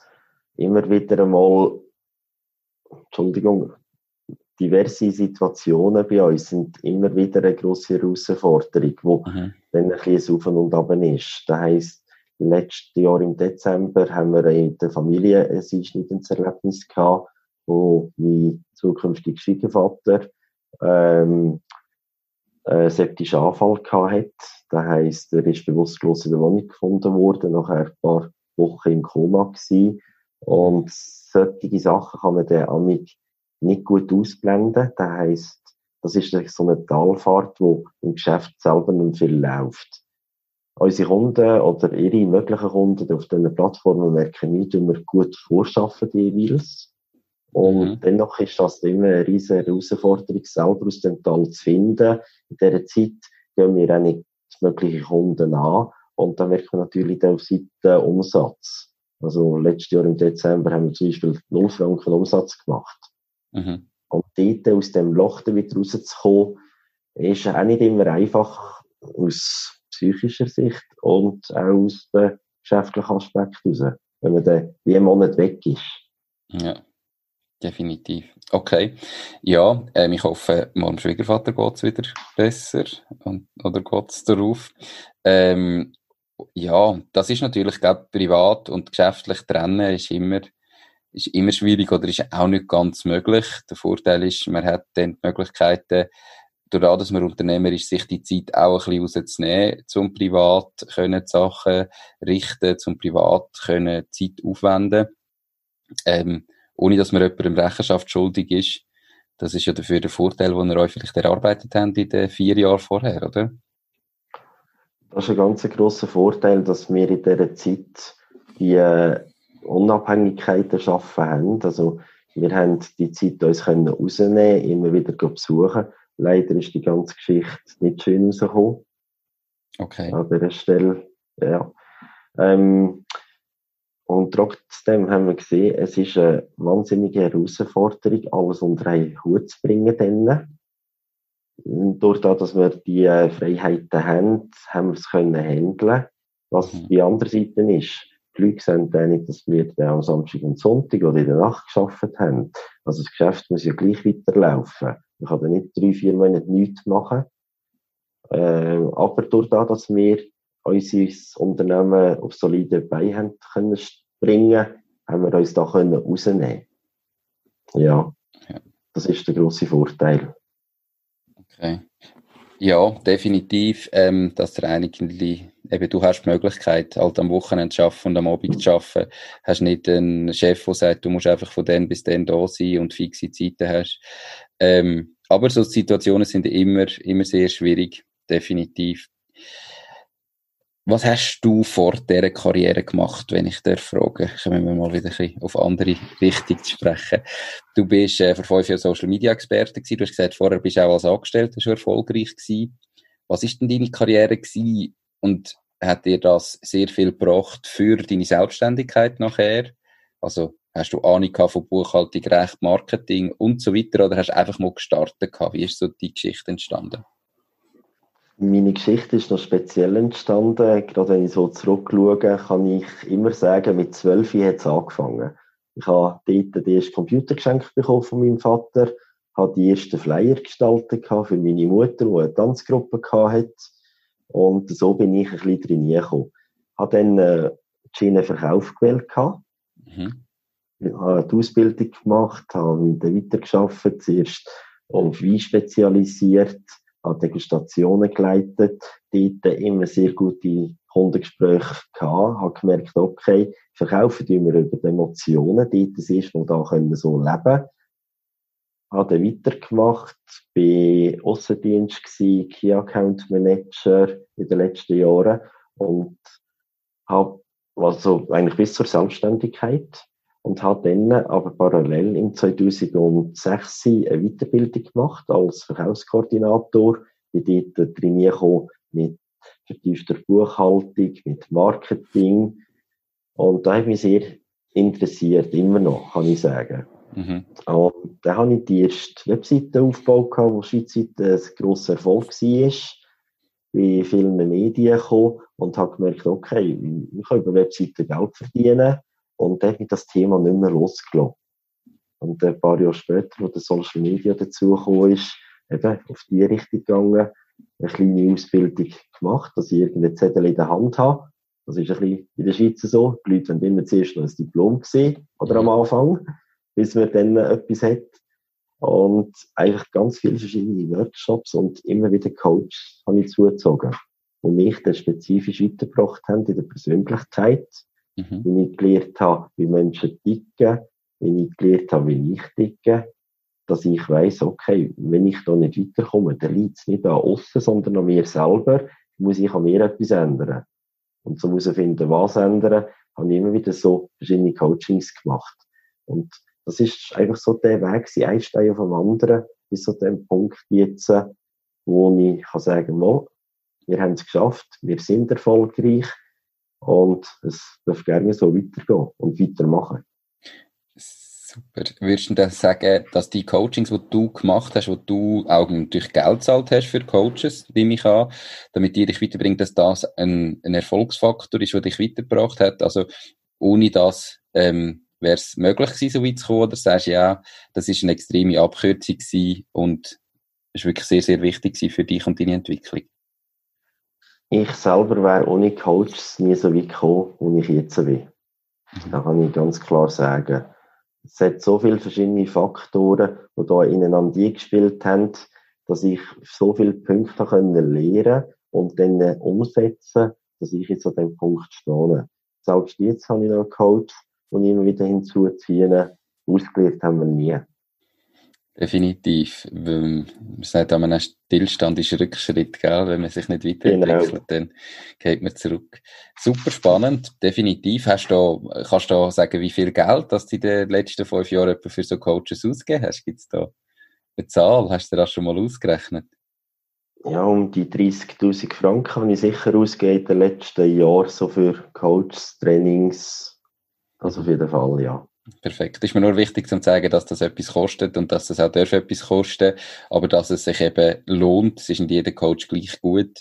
immer wieder einmal, Entschuldigung, diverse Situationen bei uns sind immer wieder eine grosse Herausforderung, wo mhm. Dann ein bisschen Auf und Ab ist. Das heisst, letztes Jahr im Dezember haben wir in der Familie ein einschneidendes Erlebnis gehabt, wo mein zukünftiger Schwiegervater ähm, einen septischen Anfall gehabt hat. Das heisst, er ist bewusstlos in der Wohnung gefunden worden, nachher ein paar Wochen im Koma gewesen. Und solche Sachen kann man dann amig nicht gut ausblenden. Das heisst, das ist so eine Talfahrt, wo im Geschäft selber nicht viel läuft. Unsere Kunden oder ihre möglichen Kunden auf diesen Plattformen merken nicht, wie wir gut vorschaffen jeweils. Und mhm. dennoch ist das immer eine riesige Herausforderung, selber aus dem Tal zu finden. In dieser Zeit gehen wir auch nicht mögliche Kunden an. Und dann merkt man natürlich auf Seite Umsatz. Also letztes Jahr im Dezember haben wir zum Beispiel 0 Franken Umsatz gemacht. Mhm. Und dort aus dem Loch wieder rauszukommen, ist auch nicht immer einfach aus psychischer Sicht und auch aus dem geschäftlichen Aspekt raus, wenn man dann wie ein Monat weg ist. Ja. Definitiv. Okay. Ja, ähm, ich hoffe, meinem Schwiegervater geht's wieder besser und, oder geht's darauf. Ähm, ja, das ist natürlich, glaube privat und geschäftlich trennen ist immer, ist immer schwierig oder ist auch nicht ganz möglich. Der Vorteil ist, man hat dann die Möglichkeiten, dadurch, dass man Unternehmer ist, sich die Zeit auch ein bisschen rauszunehmen, zum Privat können Sachen richten, zum Privat können Zeit aufwenden. Ähm, ohne dass man jemandem Rechenschaft schuldig ist. Das ist ja dafür der Vorteil, den ihr euch vielleicht erarbeitet habt in den vier Jahren vorher, oder? Das ist ein ganz grosser Vorteil, dass wir in dieser Zeit die äh, Unabhängigkeit erschaffen haben. Also, wir haben die Zeit uns können rausnehmen, immer wieder besuchen. Leider ist die ganze Geschichte nicht schön rausgekommen. Okay. An dieser Stelle, ja. Ähm, und trotzdem haben wir gesehen, es ist eine wahnsinnige Herausforderung, alles unter einen Hut zu bringen. Dann. Durch das, dass wir die äh, Freiheiten haben, haben wir es können handeln. Was mhm. die andere Seite ist, die Leute sehen nicht, dass wir dann am Samstag und Sonntag oder in der Nacht geschafft haben. Also das Geschäft muss ja gleich weiterlaufen. Ich kann dann nicht drei, vier Monate nichts machen. Äh, aber durch das, dass wir unser Unternehmen auf solide Beine können bringen, haben wir uns da können rausnehmen. Ja, ja. das ist der große Vorteil. Okay. Ja, definitiv, ähm, dass der eigentlich, eben du hast die Möglichkeit, halt am Wochenende zu arbeiten und am Abend zu arbeiten. Hast nicht einen Chef, der sagt, du musst einfach von dann bis dann da sein und fixe Zeiten hast. Ähm, aber so Situationen sind immer, immer sehr schwierig, definitiv. Was hast du vor dieser Karriere gemacht, wenn ich dir frage? Kommen wir mal wieder ein bisschen auf andere Richtung zu sprechen. Du bist äh, vor fünf Jahren Social Media Experte gewesen. Du hast gesagt, vorher bist du auch als Angestellter schon erfolgreich gewesen. Was ist denn deine Karriere gewesen? Und hat dir das sehr viel gebracht für deine Selbstständigkeit nachher? Also, hast du Ahnung von Buchhaltung, Recht, Marketing und so weiter? Oder hast du einfach mal gestartet gehabt? Wie ist so die Geschichte entstanden? Meine Geschichte ist noch speziell entstanden. Gerade wenn ich so zurückschaue, kann ich immer sagen, mit zwölf hat es angefangen. Ich habe dort den ersten Computer geschenkt bekommen von meinem Vater, habe die ersten Flyer gestaltet für meine Mutter, die eine Tanzgruppe hatte. Und so bin ich ein bisschen trainiert Habe dann äh, die Schiene Verkauf gewählt. Mhm. Ich habe die Ausbildung gemacht, habe mich dann weitergearbeitet, zuerst auf Wein spezialisiert, habe Degustationen geleitet, dort immer sehr gute Kundengespräche gehabt, habe gemerkt, okay, verkaufen wir über die Emotionen, dort ist es, wo da können so leben können. Habe dann weitergemacht, bin Aussendienst gewesen, Key Account Manager in den letzten Jahren und habe also eigentlich bis zur Selbstständigkeit und habe dann aber parallel im 2006 eine Weiterbildung gemacht als Verkaufskoordinator. Bin dort trainiert mit vertiefter Buchhaltung, mit Marketing. Und da ich mich sehr interessiert, immer noch, kann ich sagen. Mhm. Und dann habe ich die erste Webseite aufgebaut, die schweizweit ein grosser Erfolg war. Bei vielen Medien gekommen und habe gemerkt, okay, ich kann über Webseiten Geld verdienen und dann habe ich das Thema nicht mehr losgelassen. Und ein paar Jahre später, wo der Social Media dazugekommen ist, eben auf die Richtung gegangen, eine kleine Ausbildung gemacht, dass ich irgendeinen Zettel in der Hand habe. Das ist ein bisschen in der Schweiz so. Die Leute wollen immer zuerst noch ein Diplom sehen, oder am Anfang, bis man dann etwas hat. Und einfach ganz viele verschiedene Workshops und immer wieder Coaches habe ich zugezogen, die mich dann spezifisch weitergebracht haben in der Persönlichkeit, Mhm. Wie ich gelernt habe, wie Menschen ticken, wie ich gelernt habe, wie ich ticke, dass ich weiss, okay, wenn ich da nicht weiterkomme, dann liegt es nicht an außen, sondern an mir selber, muss ich an mir etwas ändern. Und so muss ich finden, was ändern, habe ich immer wieder so verschiedene Coachings gemacht. Und das ist einfach so der Weg, sie ein Stein auf dem anderen, bis zu dem Punkt jetzt, wo ich kann sagen, kann, wir haben es geschafft, wir sind erfolgreich, und es darf gerne so weitergehen und weitermachen. Super. Würdest du dann sagen, dass die Coachings, die du gemacht hast, wo du auch natürlich Geld gezahlt hast für Coaches, nehme ich an, damit die dich weiterbringen, dass das ein, ein Erfolgsfaktor ist, der dich weitergebracht hat? Also ohne das ähm, wäre es möglich gewesen, so weit zu kommen? Oder sagst du, ja, das ist eine extreme Abkürzung gewesen und ist wirklich sehr, sehr wichtig für dich und deine Entwicklung? Ich selber wäre ohne Coach nie so weit gekommen, wo ich jetzt bin. Mhm. Da kann ich ganz klar sagen. Es hat so viele verschiedene Faktoren, die da ineinander gespielt haben, dass ich so viele Punkte können lernen und dann umsetzen, dass ich jetzt an dem Punkt stehe. Selbst jetzt habe ich noch einen Coach, ich immer wieder hinzuziehen. Ausgelegt haben wir nie. Definitiv. Man sagt, an einem Stillstand ist Rückschritt, gell? wenn man sich nicht weiterentwickelt, genau. dann geht man zurück. Super spannend, definitiv. Hast du, kannst du sagen, wie viel Geld das du in den letzten fünf Jahren für so Coaches ausgegeben hast? Gibt es da eine Zahl? Hast du das schon mal ausgerechnet? Ja, um die 30.000 Franken habe ich sicher ausgegeben in den letzten Jahren, so für Coaches, Trainings. Also auf jeden Fall, ja. Perfekt. Ist mir nur wichtig zu sagen, dass das etwas kostet und dass es auch etwas kosten, aber dass es sich eben lohnt. Es ist nicht jeder Coach gleich gut,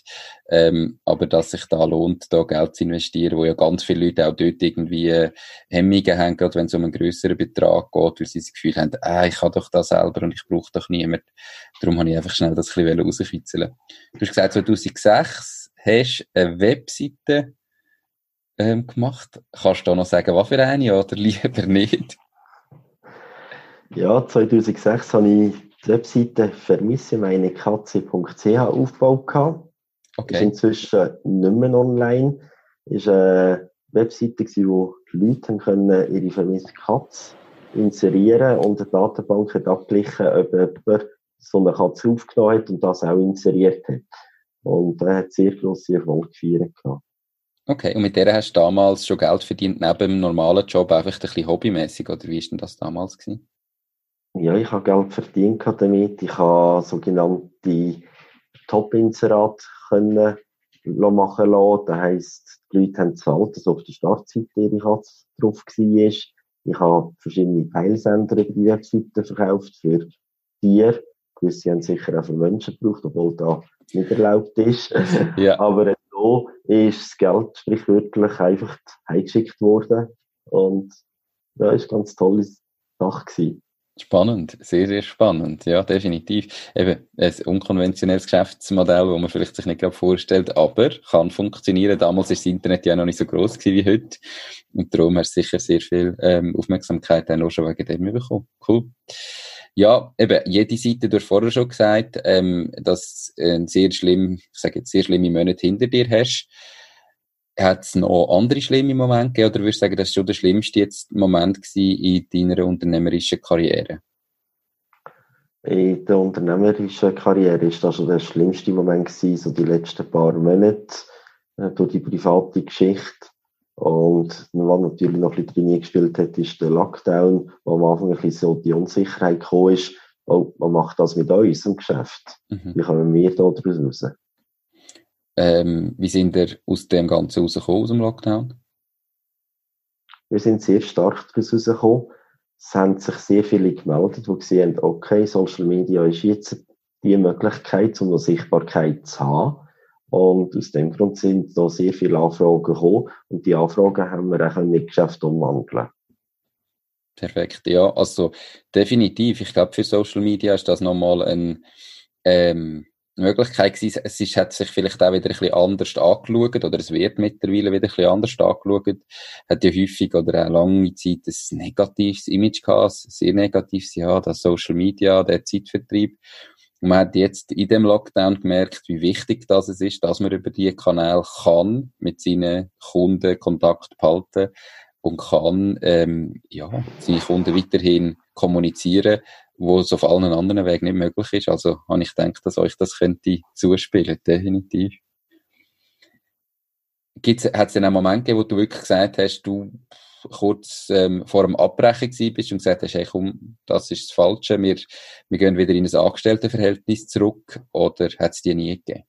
ähm, aber dass sich da lohnt, da Geld zu investieren, wo ja ganz viele Leute auch dort irgendwie äh, Hemmungen haben, gerade wenn es um einen größeren Betrag geht, weil sie das Gefühl haben, ah, ich habe doch das selber und ich brauche doch niemand. Darum habe ich einfach schnell das ein bisschen rauskitzeln. Du hast gesagt, 2006 hast du eine Webseite ähm, gemacht. Kannst du da noch sagen, was für eine oder lieber nicht? Ja, 2006 habe ich die Webseite vermissemeinekatze.ch aufgebaut. Okay. Ist inzwischen nicht mehr online. Ist eine Webseite, wo die Leute können ihre vermisste Katze inserieren und eine Datenbank hat abgeglichen, ob jemand so eine Katze aufgenommen hat und das auch inseriert hat. Und er hat sehr grosse Erfolg gefeiert. Okay, und mit der hast du damals schon Geld verdient, neben dem normalen Job, einfach ein bisschen hobbymäßig, oder wie war denn das damals? Gewesen? Ja, ich habe Geld verdient damit. Ich habe sogenannte Top-Inserate können machen lassen. Das heisst, die Leute haben gezahlt, dass auf der Startseite ihre Katze drauf war. Ich habe verschiedene Teilsender über die Webseite verkauft für Tiere. Gewisse haben sicher auch für Menschen gebraucht, obwohl das nicht erlaubt ist. Ja. Aber so ist das Geld sprichwörtlich einfach heimgeschickt worden. Und ja, ist eine ganz tolle Sache gewesen. Spannend, sehr, sehr spannend. Ja, definitiv. Eben ein unkonventionelles Geschäftsmodell, wo man vielleicht sich nicht gerade vorstellt, aber kann funktionieren. Damals ist das Internet ja noch nicht so groß wie heute. Und darum hast du sicher sehr viel ähm, Aufmerksamkeit auch schon wegen dem bekommen. Cool. Ja, eben, jede Seite, du hast vorher schon gesagt, ähm, dass ein sehr schlimm, ich sage jetzt sehr schlimme Monate hinter dir hast. Hat es noch andere schlimme Momente gegeben, oder würdest du sagen, das war schon der schlimmste jetzt Moment in deiner unternehmerischen Karriere? In der unternehmerischen Karriere ist das schon der schlimmste Moment gewesen, so die letzten paar Monate, äh, durch die private Geschichte. Und was natürlich noch ein bisschen drin gespielt hat, ist der Lockdown, wo am Anfang ein bisschen so die Unsicherheit gekommen ist, oh, man macht das mit unserem Geschäft. Mhm. Wie kommen wir da daraus raus? Ähm, wie sind wir aus dem Ganzen rausgekommen, aus dem Lockdown? Wir sind sehr stark daraus rausgekommen. Es haben sich sehr viele gemeldet, die gesehen haben, okay, Social Media ist jetzt die Möglichkeit, um eine Sichtbarkeit zu haben. Und aus dem Grund sind da sehr viele Anfragen gekommen und die Anfragen haben wir auch in Geschäft umwandeln. Perfekt, ja, also definitiv. Ich glaube, für Social Media ist das nochmal ein, ähm, eine Möglichkeit gewesen. Es ist, hat sich vielleicht auch wieder ein bisschen anders angeschaut oder es wird mittlerweile wieder ein bisschen anders angeschaut. Hat ja häufig oder auch lange Zeit ein negatives Image gehabt, sehr negatives, ja, das Social Media, der Zeitvertrieb. Und man hat jetzt in dem Lockdown gemerkt, wie wichtig das ist, dass man über diese Kanäle kann mit seinen Kunden Kontakt behalten und kann ähm, ja, seine Kunden weiterhin kommunizieren, wo es auf allen anderen Wegen nicht möglich ist. Also habe ich gedacht, dass euch das könnte zuspielen, definitiv. Hat es einen Moment gegeben, wo du wirklich gesagt hast, du kurz ähm, vor dem Abbrechen bist und gesagt hast, hey, komm, das ist das Falsche, wir, wir gehen wieder in ein Angestelltenverhältnis zurück, oder hat es dir nie gegeben?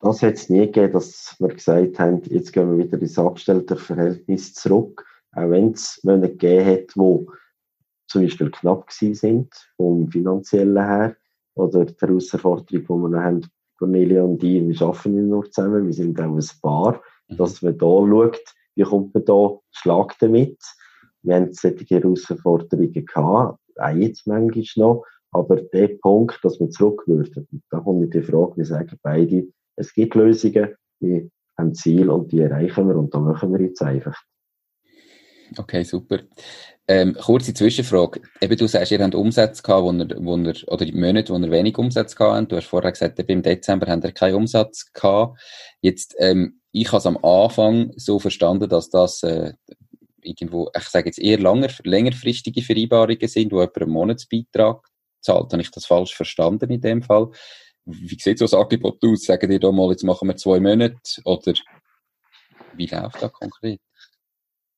Das hat es nie gegeben, dass wir gesagt haben, jetzt gehen wir wieder ins Angestelltenverhältnis zurück, auch wenn es Monate gegeben hat, wo zum Beispiel knapp gewesen sind, vom finanziellen her, oder die Herausforderung, die wir noch haben, Cornelia und ich, wir arbeiten nicht nur zusammen, wir sind auch ein Paar, mhm. dass man da schaut, wie kommt man da Schlag damit? wir haben solche Herausforderungen gehabt, auch jetzt manchmal noch, aber der Punkt, dass wir zurück würden, da kommt die Frage, wir sagen beide, es gibt Lösungen, wir haben Ziel und die erreichen wir und da machen wir jetzt einfach. Okay, super. Ähm, kurze Zwischenfrage. Eben, du sagst, ihr habt Umsätze gehabt, wo ihr, wo ihr, oder Monate, wo ihr wenig Umsatz gehabt habt. Du hast vorher gesagt, im Dezember habt ihr keinen Umsatz gehabt. Jetzt, ähm, ich habe es am Anfang so verstanden, dass das äh, irgendwo, ich sage jetzt eher langer, längerfristige Vereinbarungen sind, wo jemand einen Monatsbeitrag zahlt. Habe ich das falsch verstanden in dem Fall? Wie sieht so ein Angebot aus? Sagen die da mal, jetzt machen wir zwei Monate oder wie läuft das konkret?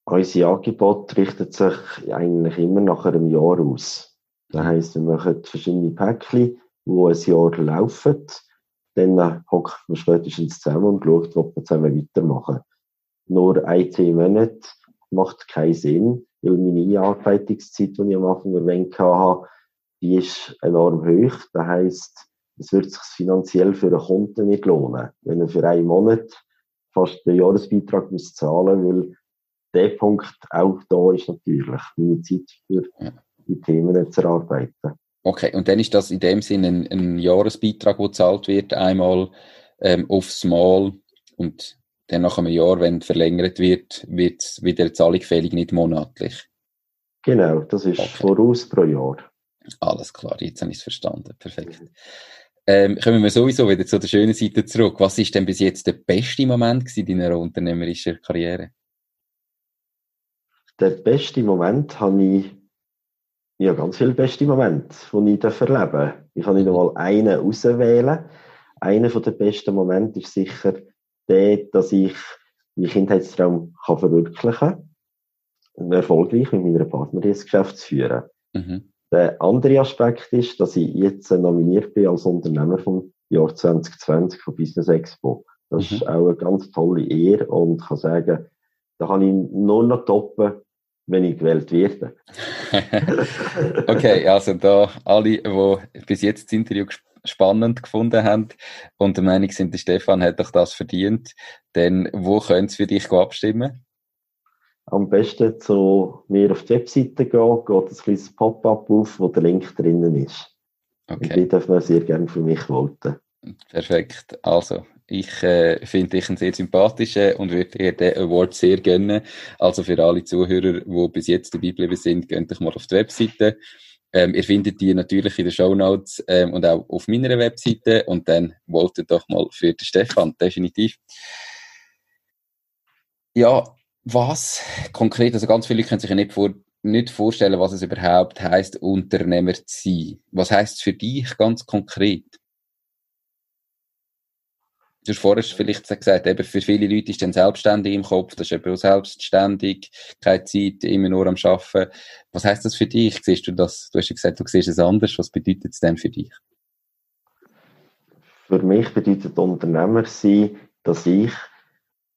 Unser Angebot richtet sich eigentlich immer nach einem Jahr aus. Das heisst, wir machen verschiedene Päckchen, die ein Jahr laufen. Dann hockt man spätestens zusammen und schaut, ob wir zusammen weitermachen. Nur ein, zwei Monate macht keinen Sinn, weil meine Einarbeitungszeit, die ich am Anfang erwähnt habe, die ist enorm hoch. Das heisst, es wird sich finanziell für einen Kunden nicht lohnen, wenn er für einen Monat fast den Jahresbeitrag muss zahlen muss, weil der Punkt auch da ist natürlich meine Zeit für die Themen zu erarbeiten. Okay, und dann ist das in dem Sinne ein, ein Jahresbeitrag, der gezahlt wird, einmal ähm, aufs Mal und dann nach einem Jahr, wenn verlängert wird, wird es wieder Zahlung fällig, nicht monatlich. Genau, das ist okay. voraus pro Jahr. Alles klar, jetzt habe ich es verstanden. Perfekt. Mhm. Ähm, kommen wir sowieso wieder zu der schönen Seite zurück. Was ist denn bis jetzt der beste Moment in deiner unternehmerischen Karriere? Der beste Moment habe ich, ja, ganz viele beste Momente, die ich erleben darf. Ich kann nicht einmal einen auswählen. Einer der besten Momente ist sicher der, dass ich meinen Kindheitstraum kann verwirklichen kann und erfolgreich mit meiner Partnerin das Geschäft zu führen. Mhm. Der andere Aspekt ist, dass ich jetzt nominiert bin als Unternehmer vom Jahr 2020 von Business Expo. Das mhm. ist auch eine ganz tolle Ehre und kann sagen, da kann ich nur noch toppen, wenn ich gewählt werde. okay, also da alle, die bis jetzt das Interview spannend gefunden haben und der Meinung sind, der Stefan hat doch das verdient, dann wo können sie für dich abstimmen? Am besten zu mir auf die Webseite gehen, geht ein kleines Pop-up auf, wo der Link drinnen ist. Okay. Und die dürfen wir sehr gerne für mich voten. Perfekt. Also, ich äh, finde dich einen sehr sympathischen und würde dir den Award sehr gönnen. Also für alle Zuhörer, die bis jetzt dabei geblieben sind, geht doch mal auf die Webseite. Ähm, ihr findet die natürlich in den Show Notes ähm, und auch auf meiner Webseite und dann votet doch mal für den Stefan, definitiv. Ja, was konkret, also ganz viele können sich ja nicht, vor, nicht vorstellen, was es überhaupt heißt, Unternehmer zu sein. Was heißt es für dich ganz konkret? Du hast vorher vielleicht gesagt, eben für viele Leute ist dann selbstständig im Kopf, das ist eben auch selbstständig, keine Zeit, immer nur am Arbeiten. Was heißt das für dich? Siehst du das? Du hast ja gesagt, du siehst es anders. Was bedeutet es denn für dich? Für mich bedeutet Unternehmer sein, dass ich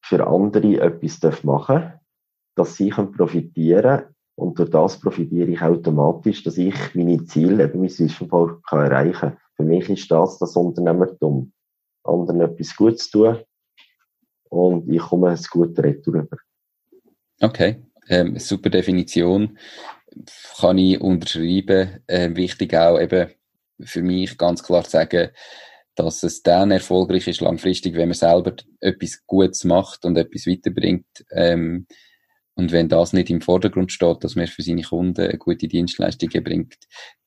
für andere etwas machen darf, dass sie profitieren können und durch das profitiere ich automatisch, dass ich meine Ziele, eben mein Vision erreichen kann. Für mich ist das das Unternehmertum anderen etwas Gutes tun und ich komme ein gutes Retour über. Okay, ähm, super Definition. Kann ich unterschreiben. Ähm, wichtig auch eben für mich ganz klar zu sagen, dass es dann erfolgreich ist langfristig, wenn man selber etwas Gutes macht und etwas weiterbringt. Ähm, und wenn das nicht im Vordergrund steht, dass man für seine Kunden gute Dienstleistungen bringt,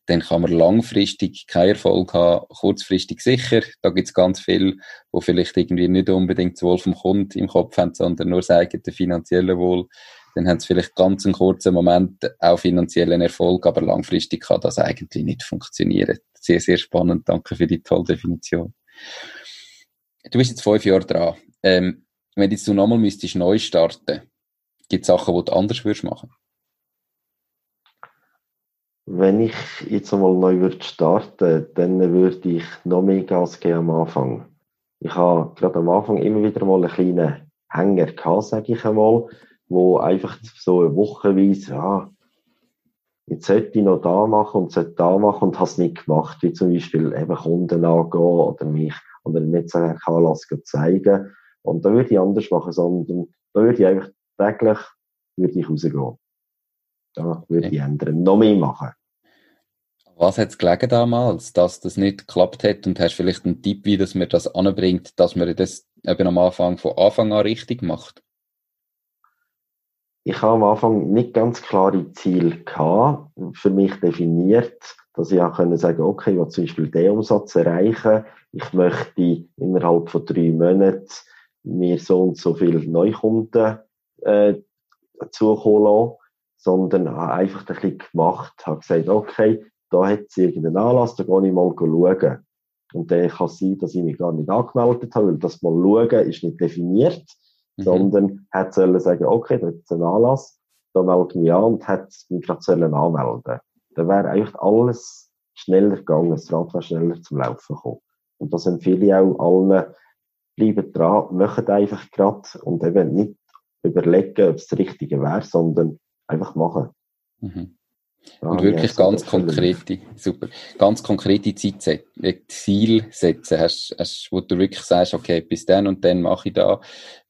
dann kann man langfristig keinen Erfolg haben, kurzfristig sicher. Da gibt es ganz viel, wo vielleicht irgendwie nicht unbedingt das Wohl vom Kunden im Kopf haben, sondern nur das eigene finanzielle Wohl. Dann haben sie vielleicht ganz einen kurzen Moment auch finanziellen Erfolg, aber langfristig kann das eigentlich nicht funktionieren. Sehr, sehr spannend. Danke für die tolle Definition. Du bist jetzt fünf Jahre dran. Ähm, wenn jetzt du nochmal neu starten, gibt es Sachen, die du anders würdest machen? Wenn ich jetzt einmal neu würde starten, dann würde ich noch mehr Gas geben am Anfang. Ich habe gerade am Anfang immer wieder mal einen kleinen Hänger gehabt, sage ich einmal, wo einfach so eine Wochenweise, ja, jetzt sollte ich noch da machen und sollte da machen und habe es nicht gemacht, wie zum Beispiel eben Kunden angehen oder mich oder nicht so Anlass zeigen. Und da würde ich anders machen, sondern da würde ich einfach täglich würde ich rausgehen. Da würde ich ändern, noch mehr machen. Was hat es gelegen damals, dass das nicht geklappt hat und hast vielleicht einen Tipp, wie dass man das anbringt, dass man das eben am Anfang von Anfang an richtig macht? Ich habe am Anfang nicht ganz klare Ziele gehabt, für mich definiert, dass ich auch können sagen, okay, ich will zum Beispiel den Umsatz erreichen, ich möchte innerhalb von drei Monaten mir so und so viele Neukunden äh, zukommen lassen, sondern habe einfach ein bisschen gemacht, habe gesagt, okay, da hat es irgendeinen Anlass, da gehe ich mal schauen. Und dann kann es sein, dass ich mich gar nicht angemeldet habe, weil das mal schauen ist nicht definiert, mhm. sondern hat sollen sagen, okay, da gibt es einen Anlass, da melde ich mich an und hat mich gerade sollen anmelden. Dann wäre eigentlich alles schneller gegangen, das Rad wäre schneller zum Laufen gekommen. Und das empfehle ich auch allen, bleiben dran, machen einfach gerade und eben nicht überlegen, ob es das Richtige wäre, sondern einfach machen. Mhm. Und wirklich ganz konkrete, super, ganz konkrete Zeit, Ziel setzen, hast, hast, wo du wirklich sagst, okay, bis dann und dann mache ich da,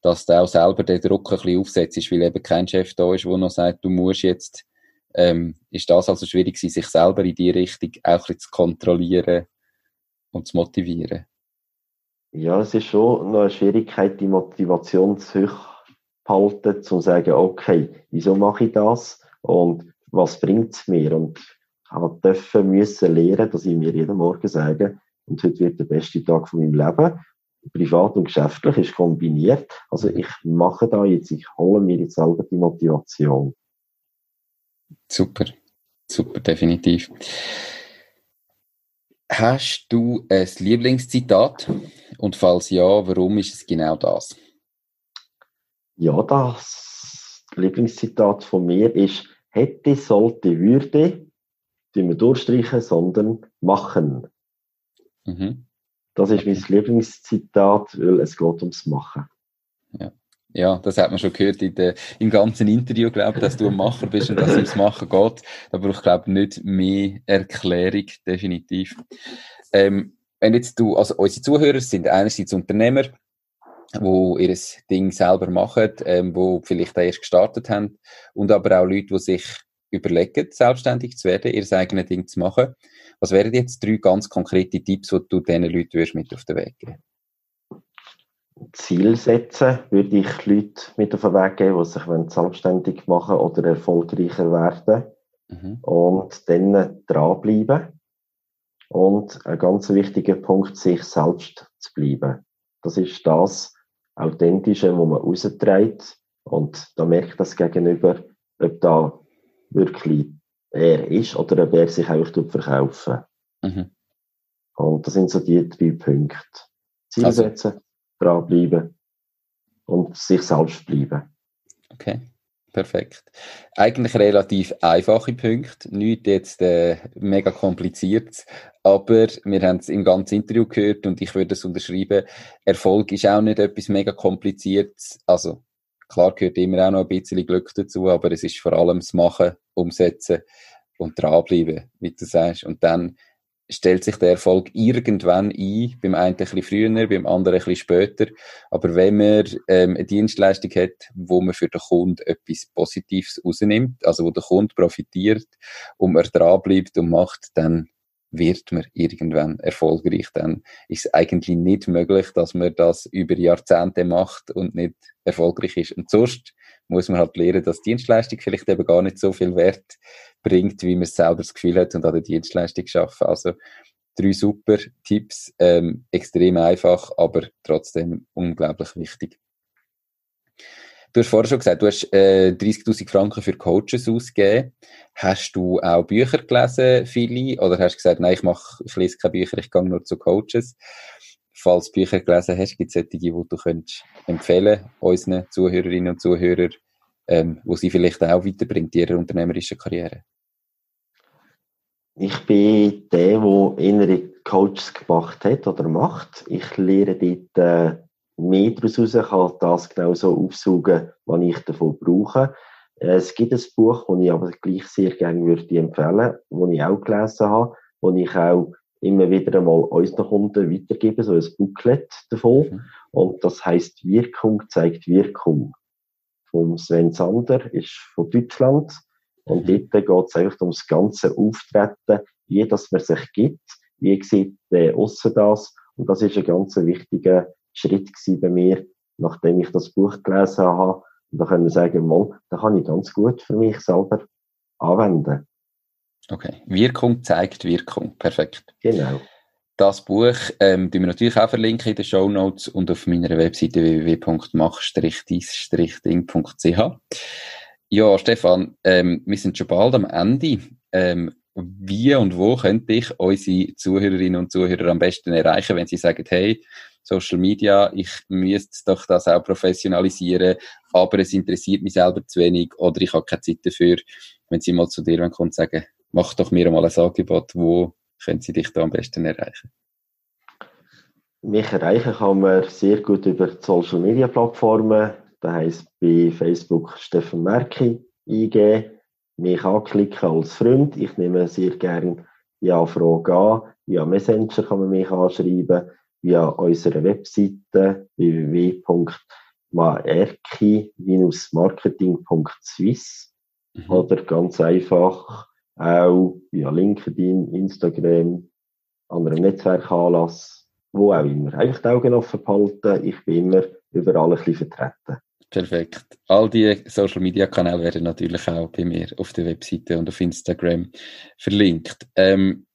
dass du auch selber den Druck ein bisschen aufsetzt, weil eben kein Chef da ist, der noch sagt, du musst jetzt, ähm, ist das also schwierig gewesen, sich selber in die Richtung auch ein bisschen zu kontrollieren und zu motivieren? Ja, es ist schon noch eine Schwierigkeit, die Motivation zu halten, zu sagen, okay, wieso mache ich das? Und was bringt es mir? Und habe dürfen müssen lernen, dass ich mir jeden Morgen sage, und heute wird der beste Tag von meinem Leben. Privat und geschäftlich ist kombiniert. Also ich mache da jetzt, ich hole mir jetzt selber die Motivation. Super, super, definitiv. Hast du ein Lieblingszitat? Und falls ja, warum ist es genau das? Ja, das Lieblingszitat von mir ist, hätte, sollte, würde, die wir durchstreichen, sondern machen. Mhm. Das ist mein Lieblingszitat, weil es geht ums Machen. Ja. Ja, das hat man schon gehört in der, im ganzen Interview, glaube ich, dass du ein Macher bist und dass es ums Machen geht. Da braucht, ich glaube nicht mehr Erklärung, definitiv. Ähm, wenn jetzt du, also unsere Zuhörer sind einerseits Unternehmer, wo ihr Ding selber machen, ähm, wo vielleicht erst gestartet haben und aber auch Leute, die sich überlegen, selbstständig zu werden, ihr eigenes Ding zu machen. Was wären jetzt drei ganz konkrete Tipps, die du diesen Leuten würdest mit auf den Weg geben? Ziel setzen würde ich Leute mit auf den Weg geben, die sich selbstständig machen oder erfolgreicher werden. Mhm. Und dann dranbleiben. Und ein ganz wichtiger Punkt, sich selbst zu bleiben. Das ist das, Authentische, wo man rausträgt. Und da merkt das Gegenüber, ob da wirklich er ist oder ob er sich eigentlich verkaufen. Mhm. Und das sind so die drei Punkte. Ziel also. setzen, dranbleiben und sich selbst bleiben. Okay. Perfekt. Eigentlich relativ einfache Punkte, nicht jetzt äh, mega kompliziert, aber wir haben es im ganzen Interview gehört und ich würde es unterschreiben, Erfolg ist auch nicht etwas mega kompliziertes, also klar gehört immer auch noch ein bisschen Glück dazu, aber es ist vor allem das Machen, Umsetzen und dranbleiben, wie du sagst, und dann stellt sich der Erfolg irgendwann ein, beim einen ein bisschen früher, beim anderen ein bisschen später. Aber wenn man ähm, eine Dienstleistung hat, wo man für den Kunden etwas Positives rausnimmt, also wo der Kunde profitiert und man dranbleibt und macht, dann wird man irgendwann erfolgreich. Dann ist es eigentlich nicht möglich, dass man das über Jahrzehnte macht und nicht erfolgreich ist. Und sonst muss man halt lernen, dass Dienstleistung vielleicht eben gar nicht so viel Wert bringt, wie man selber das Gefühl hat und an der Dienstleistung schaffen. Also drei super Tipps, ähm, extrem einfach, aber trotzdem unglaublich wichtig. Du hast vorher schon gesagt, du hast äh, 30.000 Franken für Coaches ausgegeben. Hast du auch Bücher gelesen, viele? Oder hast du gesagt, nein, ich, mach, ich lese keine Bücher, ich gehe nur zu Coaches? Falls du Bücher gelesen hast, gibt es solche, die du könntest empfehlen unseren Zuhörerinnen und Zuhörern, ähm, wo sie vielleicht auch weiterbringt in ihrer unternehmerischen Karriere? Ich bin der, der innere Coaches gemacht hat oder macht. Ich lehre dort äh, mehr daraus raus, kann das genau so aufsaugen, was ich davon brauche. Äh, es gibt ein Buch, das ich aber gleich sehr gerne würde empfehlen, das ich auch gelesen habe, das ich auch immer wieder einmal unseren Kunden weitergebe, so ein Booklet davon. Mhm. Und das heißt Wirkung zeigt Wirkung. Von Sven Sander, ist von Deutschland. Und dort geht es einfach ums ganze Auftreten, wie das man sich gibt, wie sieht der aussen das. Und das ist ein ganz wichtiger Schritt bei mir, nachdem ich das Buch gelesen habe. Und da können wir sagen, mal, da kann ich ganz gut für mich selber anwenden. Okay. Wirkung zeigt Wirkung. Perfekt. Genau. Das Buch ähm, wir natürlich auch verlinken in den Show Notes und auf meiner Webseite www.mach-ding.ch. Ja, Stefan, ähm, wir sind schon bald am Ende. Ähm, wie und wo könnte ich unsere Zuhörerinnen und Zuhörer am besten erreichen, wenn sie sagen, hey, Social Media, ich müsste doch das auch professionalisieren, aber es interessiert mich selber zu wenig oder ich habe keine Zeit dafür. Wenn sie mal zu dir kommen und sagen, mach doch mir mal ein Angebot, wo können sie dich da am besten erreichen? Mich erreichen kann man sehr gut über die Social Media Plattformen. Das heisst, bei Facebook Stefan Merki eingeben, mich anklicken als Freund. Ich nehme sehr gerne die Anfrage an. Via Messenger kann man mich anschreiben, via unsere Webseite www.marki-marketing.swiss mhm. oder ganz einfach auch via LinkedIn, Instagram, anderen Netzwerkanlass, wo auch immer. Einfach die Augen offen behalten. Ich bin immer überall ein bisschen vertreten. Perfekt. All die Social Media Kanäle werden natürlich auch bei mir auf der Webseite und auf Instagram verlinkt. Ähm,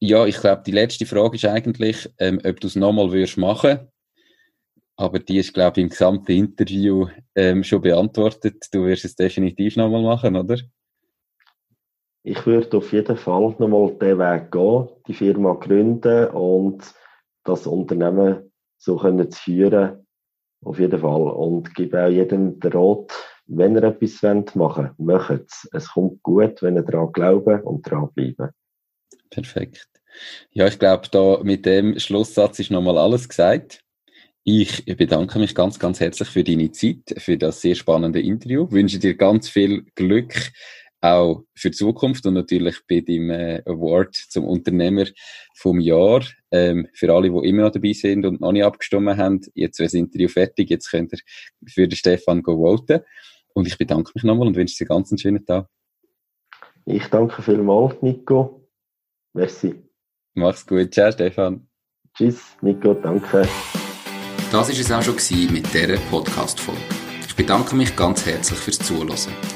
ja, ich glaube, die letzte Frage ist eigentlich, ähm, ob du es nochmal würdest machen. Aber die ist, glaube ich, im gesamten Interview ähm, schon beantwortet. Du wirst es definitiv nochmal machen, oder? Ich würde auf jeden Fall nochmal den Weg gehen, die Firma gründen und das Unternehmen so können zu führen. Auf jeden Fall. Und gebe auch jedem den Rat, wenn er etwas machen will, macht es. Es kommt gut, wenn er daran glauben und daran bleiben. Perfekt. Ja, ich glaube, da mit dem Schlusssatz ist nochmal alles gesagt. Ich bedanke mich ganz, ganz herzlich für deine Zeit, für das sehr spannende Interview. Ich wünsche dir ganz viel Glück auch für die Zukunft und natürlich bei dem äh, Award zum Unternehmer vom Jahr. Ähm, für alle, die immer noch dabei sind und noch nicht abgestimmt haben, jetzt wäre das Interview fertig, jetzt könnt ihr für den Stefan go voten. Und ich bedanke mich nochmal und wünsche dir ganz einen schönen Tag. Ich danke vielmals, Nico. Merci. Mach's gut. Ciao, Stefan. Tschüss, Nico. Danke. Das war es auch schon mit dieser Podcast-Folge. Ich bedanke mich ganz herzlich fürs Zuhören.